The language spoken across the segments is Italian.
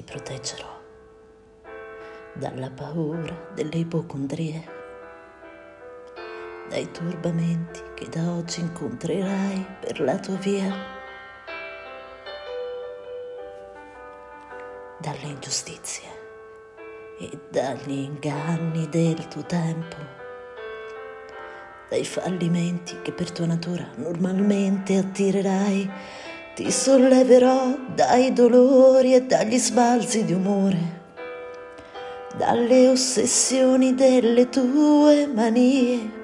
ti proteggerò dalla paura delle ipocondrie, dai turbamenti che da oggi incontrerai per la tua via, dalle ingiustizie e dagli inganni del tuo tempo, dai fallimenti che per tua natura normalmente attirerai ti solleverò dai dolori e dagli sbalzi di umore, dalle ossessioni delle tue manie.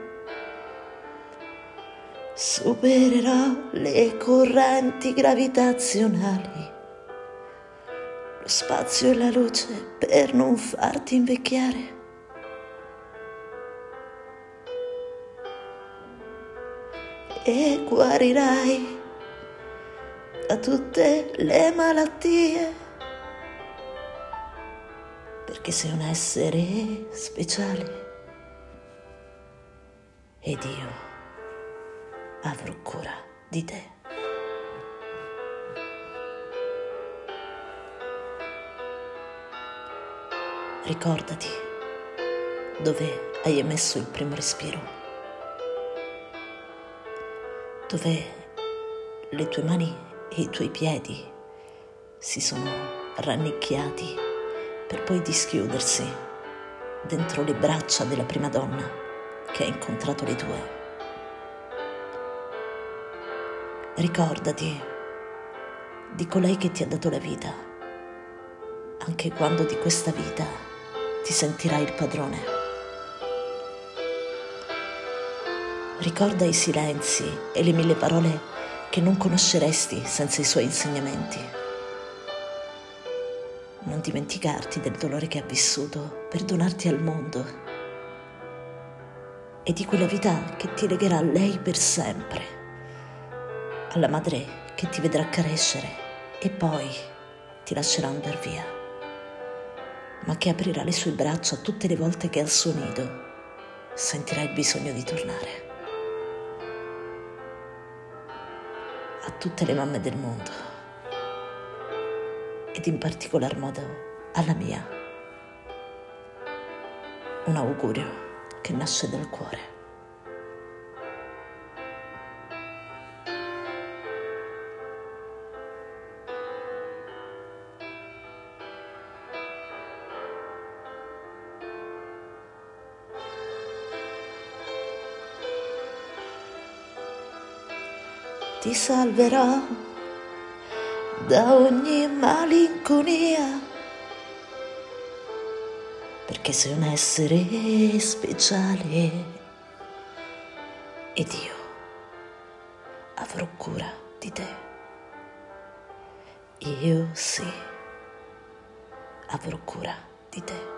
Supererò le correnti gravitazionali, lo spazio e la luce per non farti invecchiare. E guarirai da tutte le malattie, perché sei un essere speciale. Ed io avrò cura di te. Ricordati dove hai emesso il primo respiro, dove le tue mani e i tuoi piedi si sono rannicchiati per poi dischiudersi dentro le braccia della prima donna che ha incontrato le tue. Ricordati di colei che ti ha dato la vita, anche quando di questa vita ti sentirai il padrone. Ricorda i silenzi e le mille parole che non conosceresti senza i suoi insegnamenti. Non dimenticarti del dolore che ha vissuto per donarti al mondo e di quella vita che ti legherà a lei per sempre, alla madre che ti vedrà crescere e poi ti lascerà andare via, ma che aprirà le sue braccia tutte le volte che al suo nido sentirai il bisogno di tornare. Tutte le mamme del mondo ed in particolar modo alla mia. Un augurio che nasce dal cuore. Ti salverò da ogni malinconia, perché sei un essere speciale ed io avrò cura di te. Io sì, avrò cura di te.